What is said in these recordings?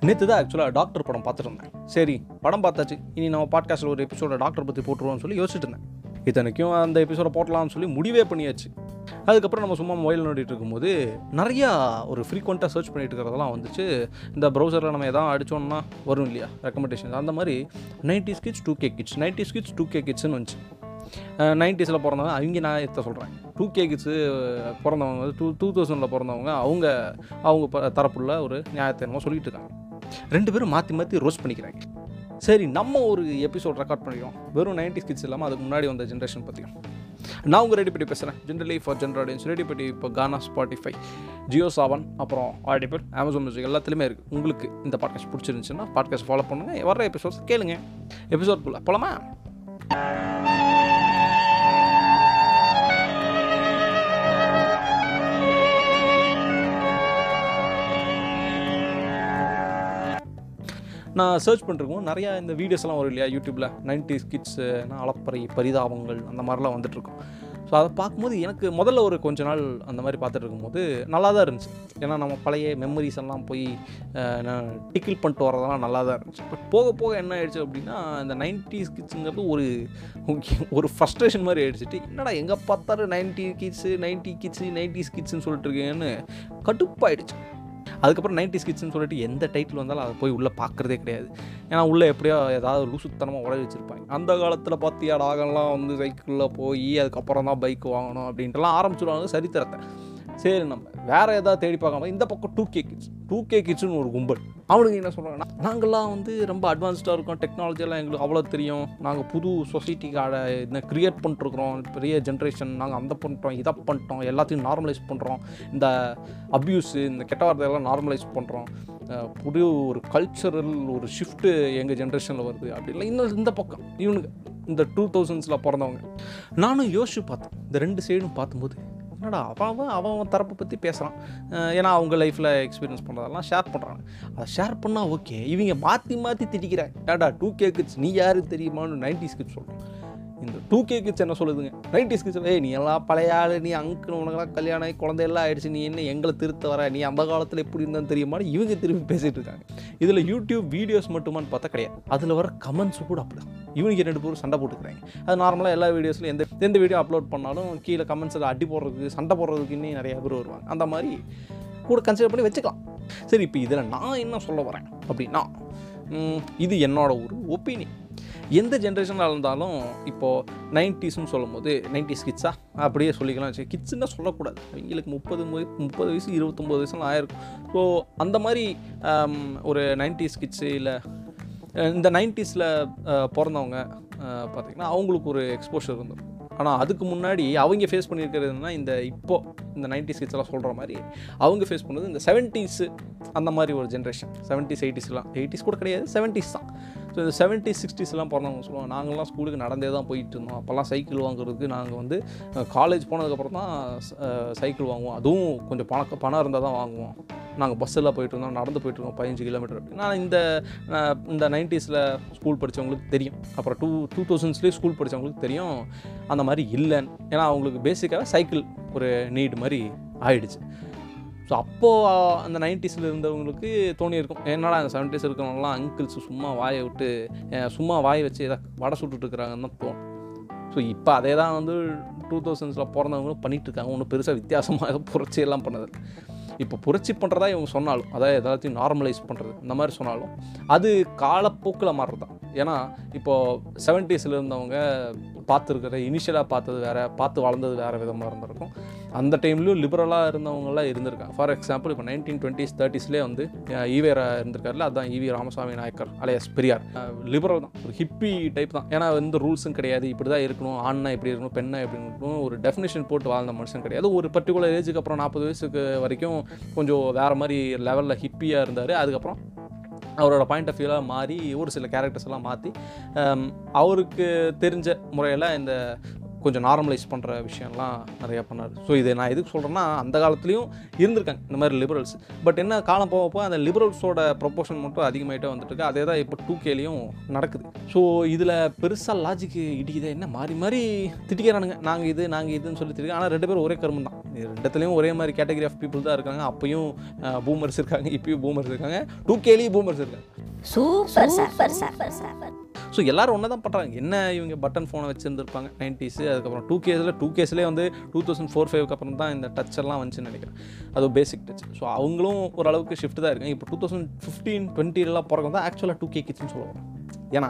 நேற்று தான் ஆக்சுவலாக டாக்டர் படம் பார்த்துட்டு இருந்தேன் சரி படம் பார்த்தாச்சு. இனி நம்ம பாட்காஸ்ட்டில் ஒரு எபிசோட டாக்டர் பற்றி போட்டுருவோம்னு சொல்லி யோசிச்சுட்டு இருந்தேன். இத்தனைக்கும் அந்த எபிசோட போட்டலாம்னு சொல்லி முடிவே பண்ணியாச்சு. அதுக்கப்புறம் நம்ம சும்மா மொபைல் நோண்டிட்டு இருக்கும்போது நிறையா ஒரு ஃப்ரீக்வெண்ட்டாக சர்ச் பண்ணிட்டு இருக்கிறதெல்லாம் வந்துச்சு. இந்த ப்ரௌசரில் நம்ம எதாவது அடித்தோம்னா வரும் இல்லையா? ரெக்கமெண்டேஷன் அந்த மாதிரி ninety kids two K kids ninety kids two K கிட்ஸ்னு வந்துச்சு. நைன்டிஸில் பிறந்தவங்க அவங்க நான் எத்த சொல்கிறேன் டூ கே கிட்ஸு பிறந்தவங்க வந்து டூ டூ தௌசண்டில் பிறந்தவங்க அவங்க அவங்க ப- தரப்புள்ள ஒரு நியாயத்தை என்னமோ சொல்லிட்டு இருக்காங்க. ரெண்டு பேரும் மாற்றி மாற்றி ரோஸ்ட் பண்ணிக்கிறாங்க. சரி நம்ம ஒரு எபிசோட் ரெக்கார்ட் பண்ணிக்கிறோம். வெறும் நைன்டி கிட்ஸ் இல்லாமல் அதுக்கு முன்னாடி வந்த ஜென்ரேஷன் பற்றியும் நான் உங்கள் ரெடி பண்ணி பேசுகிறேன் generally for general audience ready பண்ணி இப்போ கானா ஸ்பாட்டிஃபை ஜியோ சாவன் அப்புறம் ஆடிபிள் அமேசான் மியூசிக் எல்லாத்துலேயுமே இருக்குது உங்களுக்கு இந்த பாட்காஸ்ட் பிடிச்சிருந்துச்சுன்னா பாட்காஸ்ட் ஃபாலோ பண்ணுங்கள் வர எபிசோட்ஸ் கேளுங்க. எபிசோட்குள்ளே போலாமா? நான் சர்ச் பண்ணிருக்கோம் நிறையா இந்த வீடியோஸ்லாம் வரும் இல்லையா யூடியூப்பில் நைன்டி கிட்ஸு அளப்பறை பரிதாபங்கள் அந்த மாதிரிலாம் வந்துட்டுருக்கும். ஸோ அதை பார்க்கும்போது எனக்கு முதல்ல ஒரு கொஞ்ச நாள் அந்த மாதிரி பார்த்துட்டு இருக்கும்போது நல்லா தான் இருந்துச்சு. ஏன்னா நம்ம பழைய மெமரிஸ் எல்லாம் போய் டிக்கில் பண்ணிட்டு வரதெல்லாம் நல்லா தான் இருந்துச்சு. பட் போக போக என்ன ஆயிடுச்சு அப்படின்னா இந்த நைன்டிஸ் கிட்ஸுங்கிறது ஒரு ஒரு ஃப்ரஸ்ட்ரேஷன் மாதிரி ஆயிடுச்சுட்டு என்னடா எங்கே பார்த்தாலும் ninety kids ninety kids nineties கிட்ஸுன்னு சொல்லிட்டு இருக்கீங்கன்னு கடுப்பாயிடுச்சு. அதுக்கப்புறம் நைன்டி கிட்ஸ்னு சொல்லிட்டு எந்த டைட்டில் வந்தாலும் அதை போய் உள்ளே பார்க்குறதே கிடையாது. ஏன்னா உள்ளே எப்படியோ ஏதாவது லூசுத்தனமாக உடைய வச்சுருப்பாங்க. அந்த காலத்தில் பார்த்தியா டாகெல்லாம் வந்து சைக்கிளில் போய் அதுக்கப்புறம் தான் பைக் வாங்கணும் அப்படின்ட்டுலாம் ஆரம்பிச்சிடுவாங்க சரித்திரத்தை. சரி நம்ம வேறு ஏதாவது தேடி பார்க்காம இந்த பக்கம் two K kids two K கிட்ஸ்னு ஒரு கும்பல். அவனுக்கு என்ன சொல்கிறாங்கன்னா நாங்கள்லாம் வந்து ரொம்ப அட்வான்ஸ்டாக இருக்கோம். டெக்னாலஜியெல்லாம் எங்களுக்கு அவ்வளோ தெரியும். நாங்கள் புது சொசைட்டிக்காக இந்த க்ரியேட் பண்ணிட்டுருக்குறோம். பெரிய ஜென்ரேஷன் நாங்கள் அந்த பண்ணிட்டோம் இதை பண்ணிட்டோம் எல்லாத்தையும் நார்மலைஸ் பண்ணுறோம் இந்த அப்யூஸு இந்த கெட்ட வார்த்தையெல்லாம் நார்மலைஸ் பண்ணுறோம் புது ஒரு கல்ச்சரல் ஒரு ஷிஃப்ட்டு எங்கள் ஜென்ரேஷனில் வருது. அப்படி இல்லை. இன்னும் இந்த பக்கம் இவனுக்கு இந்த டூ தௌசண்ட்ஸில் பிறந்தவங்க. நானும் யோசிச்சு பார்த்தேன். இந்த ரெண்டு சைடும் பார்க்கும்போது என்னடா அவன் அவன் அவன் அவன் தரப்பை பற்றி பேசுகிறான் ஏன்னா அவங்க லைஃப்பில் எக்ஸ்பீரியன்ஸ் பண்ணுறதெல்லாம் ஷேர் பண்ணுறாங்க அதை ஷேர் பண்ணால் ஓகே இவங்க மாற்றி மாற்றி திட்டிக்கிறாங்க. ஏடா டூ கே கிட்ஸ் நீ யாரு தெரியுமான்னு நைன்டிஸ் கிட்ஸ் சொல்கிறோம் இந்த டூ கே கிட்ஸ் என்ன சொல்லுதுங்க? நைன்டிஸ் கிட்ஸ் ஏய் நீ எல்லாம் பழைய ஆள் நீ அங்கு உனக்கெல்லாம் கல்யாணம் ஆகி குழந்தையெல்லாம் ஆயிடுச்சு நீ என்ன எங்களை திருத்த வர? நீ அந்த காலத்தில் எப்படி இருந்தான்னு தெரியுமான்னு இவங்க திரும்பி பேசிகிட்டு இருக்காங்க. இதில் யூடியூப் வீடியோஸ் மட்டுமான்னு பார்த்தா கிடையாது. அதில் வர கமெண்ட்ஸ் கூட அப்படி இவனுக்கு ரெண்டு பேரும் சண்டை போட்டுக்கிறாங்க. அது நார்மலாக எல்லா வீடியோஸ்லையும் எந்த எந்த வீடியோ அப்லோட் பண்ணாலும் கீழே கமெண்ட்ஸில் அடி போடுறதுக்கு சண்டை போடுறதுக்கு இன்னும் பேர் வருவாங்க. அந்த மாதிரி கூட கன்சிடர் பண்ணி வச்சுக்கலாம். சரி இப்போ இதில் நான் என்ன சொல்ல வரேன் அப்படின்னா இது என்னோட ஒரு ஒப்பீனியன் எந்த ஜென்ரேஷனில் இருந்தாலும் இப்போது நைன்டிஸ்னு சொல்லும் போது நைன்டிஸ் கிட்ஸா அப்படியே சொல்லிக்கலாம் வச்சு கிட்ஸுன்னா சொல்லக்கூடாது. அவங்களுக்கு முப்பது முப்பது வயசு இருபத்தொம்போது வயசுலாம் ஆயிருக்கும் ஸோ அந்த மாதிரி ஒரு நைன்டிஸ் கிட்ஸு இல்லை இந்த நைன்டிஸில் பிறந்தவங்க பார்த்திங்கன்னா அவங்களுக்கு ஒரு எக்ஸ்போஷர் இருந்திருக்கும் ஆனால் அதுக்கு முன்னாடி அவங்க ஃபேஸ் பண்ணியிருக்கிறதுனா இந்த இப்போ இந்த நைன்டிஸ் கிட்ஸ்லாம் சொல்கிற மாதிரி அவங்க ஃபேஸ் பண்ணது இந்த செவன்ட்டீஸு அந்த மாதிரி ஒரு ஜென்ரேஷன் செவன்ட்டீஸ் எயிட்டிஸ்லாம் எயிட்டிஸ் கூட கிடையாது செவன்ட்டீஸ் தான். ஸோ இந்த செவன்ட்டீஸ் சிக்ஸ்டீஸ்லாம் பிறந்தவங்க சொல்லுவாங்க நாங்கள்லாம் ஸ்கூலுக்கு நடந்தே தான் போயிட்டு இருந்தோம் அப்போல்லாம் சைக்கிள் வாங்குறதுக்கு நாங்கள் வந்து காலேஜ் போனதுக்கப்புறம் தான் சைக்கிள் வாங்குவோம். அதுவும் கொஞ்சம் பணம் பணம் இருந்தால் தான் வாங்குவோம். நாங்கள் பஸ்ஸில் போயிட்டு இருந்தோம். நடந்து போயிட்டு இருக்கோம் பதினஞ்சு கிலோமீட்டர் நான் இந்த இந்த நைன்ட்டீஸில் ஸ்கூல் படித்தவங்களுக்கு தெரியும். அப்புறம் டூ டூ தௌசண்ட்ஸ்லேயே ஸ்கூல் படித்தவங்களுக்கு தெரியும். அந்த மாதிரி இல்லைன்னு. ஏன்னா அவங்களுக்கு பேசிக்காக சைக்கிள் ஒரு நீடு மாதிரி ஆயிடுச்சு. ஸோ அப்போது அந்த நைன்டிஸில் இருந்தவங்களுக்கு தோணி இருக்கும் என்னடா அந்த செவன்டிஸ் இருக்கிறவங்களாம் அங்கிள்ஸ் சும்மா வாயை விட்டு சும்மா வாயை வச்சு ஏதாவது வடை சுட்டுட்ருக்குறாங்கன்னு தான் தோணும். ஸோ இப்போ அதே தான் வந்து டூ தௌசண்ட்ஸில் பிறந்தவங்களும் பண்ணிகிட்ருக்காங்க இருக்காங்க ஒன்றும் பெருசாக வித்தியாசமாக ஏதோ புரட்சி எல்லாம் பண்ணது. இப்போ புரட்சி பண்ணுறதா இவங்க சொன்னாலும் அதாவது எல்லாத்தையும் நார்மலைஸ் பண்ணுறது இந்த மாதிரி சொன்னாலும் அது காலப்போக்கில் மாறுறது தான் ஏன்னா இப்போது செவன்ட்டீஸில் இருந்தவங்க பார்த்துருக்கிற இனிஷியலாக பார்த்தது வேறு பார்த்து வளர்ந்தது வேறு விதமாக இருந்திருக்கும். அந்த டைம்லேயும் லிபரலாக இருந்தவங்களாம் இருந்திருக்காங்க. ஃபார் எக்ஸாம்பிள் இப்போ நைன்டீன் டுவெண்ட்டிஸ் தேர்ட்டிஸ்லேயே வந்து ஈவேரா இருந்திருக்காருல அதான் ஈவி ராமசாமி நாயக்கர் அலையஸ் பெரியார். லிபரல் தான். ஒரு ஹிப்பி டைப் தான். ஏன்னா வந்து ரூல்ஸும் கிடையாது. இப்படி தான் இருக்கணும். ஆண்னா இப்படி இருக்கணும் பெண்ணா இப்படி இருக்கணும். ஒரு டெஃபினேஷன் போட்டு வாழ்ந்த மனுஷன் கிடையாது. ஒரு பர்டிகுலர் ஏஜுக்கு அப்புறம் நாற்பது வயசுக்கு வரைக்கும் கொஞ்சம் வேறு மாதிரி லெவலில் ஹிப்பியாக இருந்தார். அதுக்கப்புறம் அவரோட பாயிண்ட் ஆஃப் வியூலாம் மாறி ஒரு சில கேரக்டர்ஸ் எல்லாம் மாற்றி அவருக்கு தெரிஞ்ச முறையில் இந்த கொஞ்சம் நார்மலைஸ் பண்ணுற விஷயம்லாம் நிறையா பண்ணார். ஸோ இதை நான் எதுக்கு சொல்கிறேன்னா அந்த காலத்துலேயும் இருந்திருக்காங்க இந்த மாதிரி லிபரல்ஸ் பட் என்ன காலம் போக போக அந்த லிபரல்ஸோட ப்ரொப்போஷன் மட்டும் அதிகமாகிட்டே வந்துட்டு இருக்கு அதே தான் இப்போ டூ கேலையும் நடக்குது. ஸோ இதில் பெருசாக லாஜிக்கு இடிக்குதே என்ன? மாறி மாறி திட்டிக்கிறானுங்க. நாங்கள் இது நாங்கள் இதுன்னு சொல்லி திட்டிருக்கோம் ஆனால் ரெண்டு பேரும் ஒரே கருமம் தான். ரெண்டுத்துலேயும் ஒரே மாதிரி கேட்டகரி ஆஃப் பீப்புள் தான் இருக்காங்க. அப்பயும் பூமர்ஸ் இருக்காங்க. இப்பயும் பூமர்ஸ் இருக்காங்க. டூ கேலேயும் பூமர்ஸ் இருக்காங்க. Super super super super so எல்லோரும் ஒன்று தான் பண்ணுறாங்க என்ன இவங்க பட்டன் ஃபோனை வச்சுருந்துருப்பாங்க? நைன்டிஸு அதுக்கப்புறம் டூ கேஸில் டூ கேஸ்லேயே வந்து டூ தௌசண்ட் ஃபோர் ஃபைவ்க்கு அப்புறம் தான் இந்த டச் எல்லாம் வந்துச்சுன்னு நினைக்கிறேன். அது பேசிக் டச் ஸோ அவங்களும் ஓரளவுக்கு ஷிஃப்ட் தான் இருக்காங்க. இப்போ டூ தௌசண்ட் ஃபிஃப்டீன் டுவெண்ட்டிலாம் பிறகு தான் ஆக்சுவலாக டூ கே கிட்ஸ்னு சொல்லுவாங்க. ஏன்னா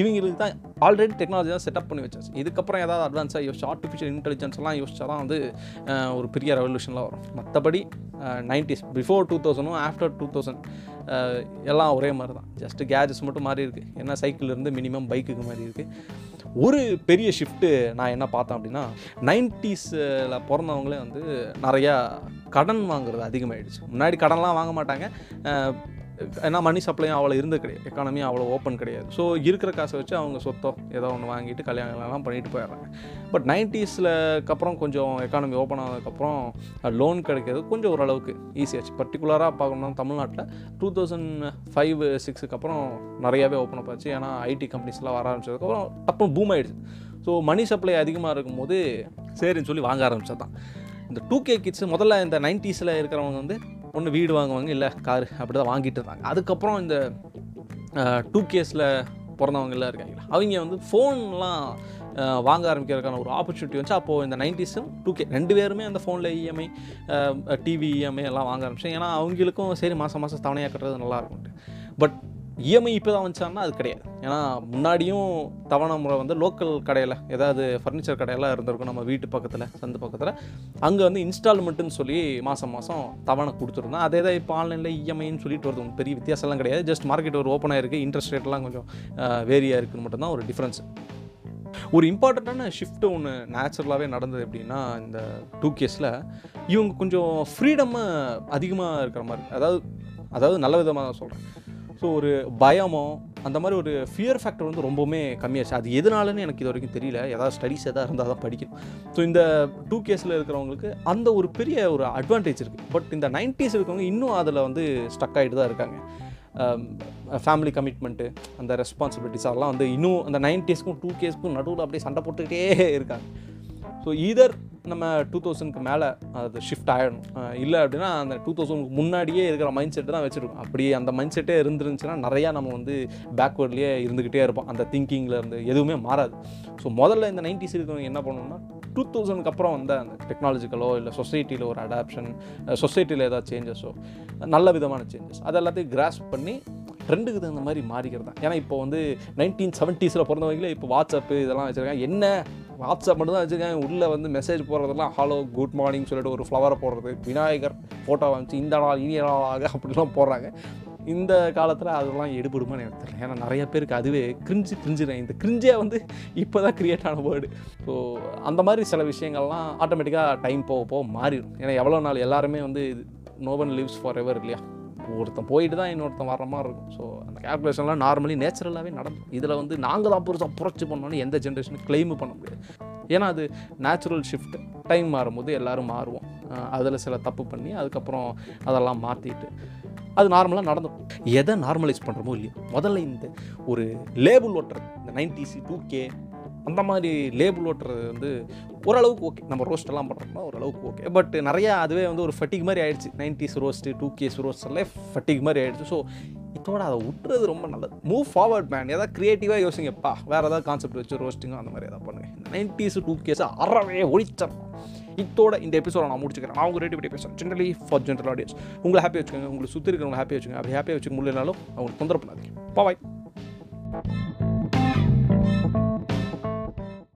இவங்களுக்கு தான் ஆல்ரெடி டெக்னாலஜி தான் செட்டப் பண்ணி வச்சாச்சு. இதுக்கப்புறம் ஏதாவது அட்வான்ஸாக யோசிச்சு ஆர்டிஃபிஷியல் இன்டெலிஜென்ஸ்லாம் யோசிச்சா தான் வந்து ஒரு பெரிய ரெவல்யூஷன்லாம் வரும். மற்றபடி நைன்டிஸ் பிஃபோர் டூ தௌசண்டும் ஆஃப்டர் டூ தௌசண்ட் எல்லாம் ஒரே மாதிரி தான் ஜஸ்ட்டு கேஜஸ் மட்டும் மாறி இருக்குது ஏன்னா சைக்கிள் இருந்து மினிமம் பைக்குக்கு மாதிரி இருக்குது ஒரு பெரிய ஷிஃப்ட்டு நான் என்ன பார்த்தேன் அப்படின்னா நைன்டிஸில் பிறந்தவங்களே வந்து நிறையா கடன் வாங்குறது அதிகமாகிடுச்சு முன்னாடி கடன்லாம் வாங்க மாட்டாங்க. ஏன்னா மணி சப்ளையும் அவ்வளோ இருந்தது கிடையாது. எக்கானமியும் அவ்வளோ ஓப்பன் கிடையாது. ஸோ இருக்கிற காசை வச்சு அவங்க சொத்தோ ஏதோ ஒன்று வாங்கிட்டு கல்யாணங்கள்லாம் பண்ணிட்டு போயிடுறாங்க. பட் நைன்ட்டீஸில் அப்புறம் கொஞ்சம் எக்கானமி ஓப்பன் ஆனதுக்கப்புறம் லோன் கிடைக்கிறது கொஞ்சம் ஓரளவுக்கு ஈஸியாச்சு பர்டிகுலராக பார்க்கணும்னா தமிழ்நாட்டில் டூ தௌசண்ட் ஃபைவ் சிக்ஸுக்கு அப்புறம் நிறையாவே ஓப்பன் அப் ஆச்சு. ஏன்னா ஐடி கம்பெனிஸ்லாம் வர ஆரம்பிச்சதுக்கப்புறம் டப்புன்னு பூம் ஆகிடுச்சு ஸோ மணி சப்ளை அதிகமாக இருக்கும்போது சரின்னு சொல்லி வாங்க ஆரம்பிச்சது தான் இந்த டூ கே கிட்ஸ் முதல்ல இந்த நைன்ட்டீஸில் இருக்கிறவங்க வந்து ஒன்று வீடு வாங்குவாங்க இல்லை காரு அப்படி தான் வாங்கிட்டு இருந்தாங்க. அதுக்கப்புறம் இந்த டூ கேஸில் பிறந்தவங்கெல்லாம் இருக்காங்களா அவங்க வந்து ஃபோன்லாம் வாங்க ஆரம்பிக்கிறதுக்கான ஒரு ஆப்பர்ச்சுனிட்டி வந்துச்சு. அப்போது இந்த நைன்டிஸும் டூ கே ரெண்டு பேருமே அந்த ஃபோனில் இஎம்ஐ டிவி இஎம்ஐ எல்லாம் வாங்க ஆரம்பிச்சேன் ஏன்னா அவங்களுக்கும் சரி மாதம் மாதம் தவணையாக கட்டுறது நல்லா பட் இஎம்ஐ இப்போ தான் வந்துச்சான்னா அது கிடையாது. ஏன்னா முன்னாடியும் தவணை முறை வந்து லோக்கல் கடையில் ஏதாவது ஃபர்னிச்சர் கடையெல்லாம் இருந்திருக்கும் நம்ம வீட்டு பக்கத்தில் சந்து பக்கத்தில். அங்கே வந்து இன்ஸ்டால்மெண்ட்டுன்னு சொல்லி மாதம் மாதம் தவணை கொடுத்துருந்தோம் அதே தான் இப்போ ஆன்லைனில் இஎம்ஐன்னு சொல்லிட்டு வருது. பெரிய வித்தியாசம்லாம் கிடையாது. ஜஸ்ட் மார்க்கெட் ஒரு ஓப்பனாக இருக்குது இன்ட்ரெஸ்ட் ரேட்லாம் கொஞ்சம் வேரியாக இருக்குன்னு மட்டும்தான் ஒரு டிஃப்ரென்ஸ் ஒரு இம்பார்ட்டண்ட்டான ஷிஃப்ட் ஒன்று நேச்சுரலாகவே நடந்தது எப்படின்னா இந்த டூ கேஸில் இவங்க கொஞ்சம் ஃப்ரீடமாக அதிகமாக இருக்கிற மாதிரி அதாவது அதாவது நல்ல விதமாக தான் சொல்கிறேன் ஸோ ஒரு பயமோ அந்த மாதிரி ஒரு ஃபியர் ஃபேக்டர் வந்து ரொம்பவுமே கம்மியாச்சு. அது எதனாலன்னு எனக்கு இது வரைக்கும் தெரியல. ஏதாவது ஸ்டடீஸ் எதாவது இருந்தால் தான் படிக்கணும். ஸோ இந்த டூ கேஸில் இருக்கிறவங்களுக்கு அந்த ஒரு பெரிய ஒரு அட்வான்டேஜ் இருக்குது பட் இந்த நைன்டிஸ் இருக்கவங்க இன்னும் அதில் வந்து ஸ்டக் ஆகிட்டு தான் இருக்காங்க. Um, ஃபேமிலி கமிட்மெண்ட்டு அந்த ரெஸ்பான்சிபிலிட்டிஸ் அதெல்லாம் வந்து இன்னும் அந்த நைன்டிஸ்க்கும் டூ கேஸ்க்கும் நடுவில் அப்படியே சண்டை போட்டுக்கிட்டே இருக்காங்க. ஸோ ஈதர் நம்ம டூ தௌசண்ட்க்கு மேலே அது ஷிஃப்ட் ஆகிடணும் இல்லை அப்படின்னா அந்த டூ தௌசண்ட்க்கு முன்னாடியே இருக்கிற மைண்ட் செட்டு தான் வச்சுருக்கோம். அப்படி அந்த மைண்ட் செட்டே இருந்துருந்துச்சுன்னா நிறையா நம்ம வந்து பேக்வேர்ட்லேயே இருந்துக்கிட்டே இருப்போம். அந்த திங்கிங்கில் இருந்து எதுவுமே மாறாது. ஸோ முதல்ல இந்த நைன்டிஸ் இருக்கிறவங்க என்ன பண்ணணும்னா டூ தௌசண்ட்க்கு அப்புறம் வந்த அந்த டெக்னாலஜிக்கலோ இல்லை சொசைட்டியில் ஒரு அடாப்ஷன் சொசைட்டியில் ஏதாவது சேஞ்சஸோ நல்ல விதமான சேஞ்சஸ் அது எல்லாத்தையும் கிராஸ்ப் பண்ணி ட்ரெண்டுக்கு தகுந்த மாதிரி மாறிக்கிறது தான். ஏன்னா இப்போ வந்து நைன்டீன் செவன்ட்டீஸில் பிறந்தவங்களே இப்போ வாட்ஸ்அப்பு இதெல்லாம் வச்சுருக்காங்க. என்ன வாட்ஸ்அப் மட்டும் தான் வச்சுருக்காங்க. உள்ளே வந்து மெசேஜ் போடுறதெல்லாம் ஹலோ குட் மார்னிங் சொல்லிட்டு ஒரு ஃப்ளவரை போடுறது விநாயகர் ஃபோட்டோ வச்சு இந்த நாள் இனிய நாளாக அப்படிலாம் போடுறாங்க. இந்த காலத்தில் அதெல்லாம் எடுபடுமான்னு எனக்கு தெரியல. ஏன்னா நிறைய பேருக்கு அதுவே கிரிஞ்சு கிரிஞ்சுறேன் இந்த கிரிஞ்சே வந்து இப்போ தான் க்ரியேட் ஆன வேர்டு ஸோ அந்த மாதிரி சில விஷயங்கள்லாம் ஆட்டோமேட்டிக்காக டைம் போக போக மாறிடும். ஏன்னா எவ்வளோ நாள் எல்லாருமே வந்து நோபன் லிவ்ஸ் ஃபார் எவர் இல்லையா? ஒருத்தன் போயிட்டு தான் இன்னொருத்தன் வர மாதிரி இருக்கும். ஸோ அந்த கேல்குலேஷன்லாம் நார்மலி நேச்சுரலாகவே நடக்கும். இதில் வந்து நாங்கள் தான் புதுசாக புரட்சி பண்ணோன்னு எந்த ஜென்ரேஷனும் கிளைம் பண்ண முடியாது. ஏன்னா அது நேச்சுரல் ஷிஃப்ட் டைம் மாறும்போது எல்லோரும் மாறுவோம். அதில் சில தப்பு பண்ணி அதுக்கப்புறம் அதெல்லாம் மாற்றிட்டு அது நார்மலாக நடந்துடும் எதை நார்மலைஸ் பண்ணுறோமோ இல்லையோ முதல்ல இந்த ஒரு லேபிள் ஓட்டுறது. இந்த நைன்டிசி டூ கே அந்த மாதிரி லேபிள் ஓட்டுறது வந்து ஓரளவுக்கு ஓகே நம்ம ரோஸ்டெல்லாம் பண்ணுறோம்னா ஓரளவுக்கு ஓகே பட் நிறையா அதுவே வந்து ஒரு ஃபட்டிக் மாதிரி ஆயிடுச்சு. நைன்டிஸ் ரோஸ்ட்டு டூ கேஸ் ரோஸ்டெல்லாம் ஃபட்டிக் மாதிரி ஆயிடுச்சு. ஸோ இதோட அதை விட்டுறது ரொம்ப நல்லது. மூவ் ஃபார்வர்ட் மேன் ஏதாவது க்ரியேட்டிவாக யோசிங்கப்பா. வேறு ஏதாவது கான்செப்ட் வச்சு ரோஸ்டிங்கோ அந்த மாதிரி ஏதாவது பண்ணுங்கள் இந்த நைன்டிஸ் டூ கேஸை அறவே ஒழிச்சம் இதோட இந்த எபிசோட நான் முடிச்சுக்கிறேன். நான் உங்கள் ரேட்டிவிட்டி பேசுகிறேன் ஜென்ரலி ஃபார் ஜென்ரல் ஆடியன்ஸ் உங்களை ஹாப்பி வச்சுக்கோங்க. உங்களுக்கு சுற்றி இருக்கிறவங்க ஹாப்பி வச்சுக்கோங்க. அப்படி ஹாப்பியாக வச்சுக்க முடியலனாலும் அவங்களுக்கு தொந்தரவு பண்ணாதீங்க. பாய்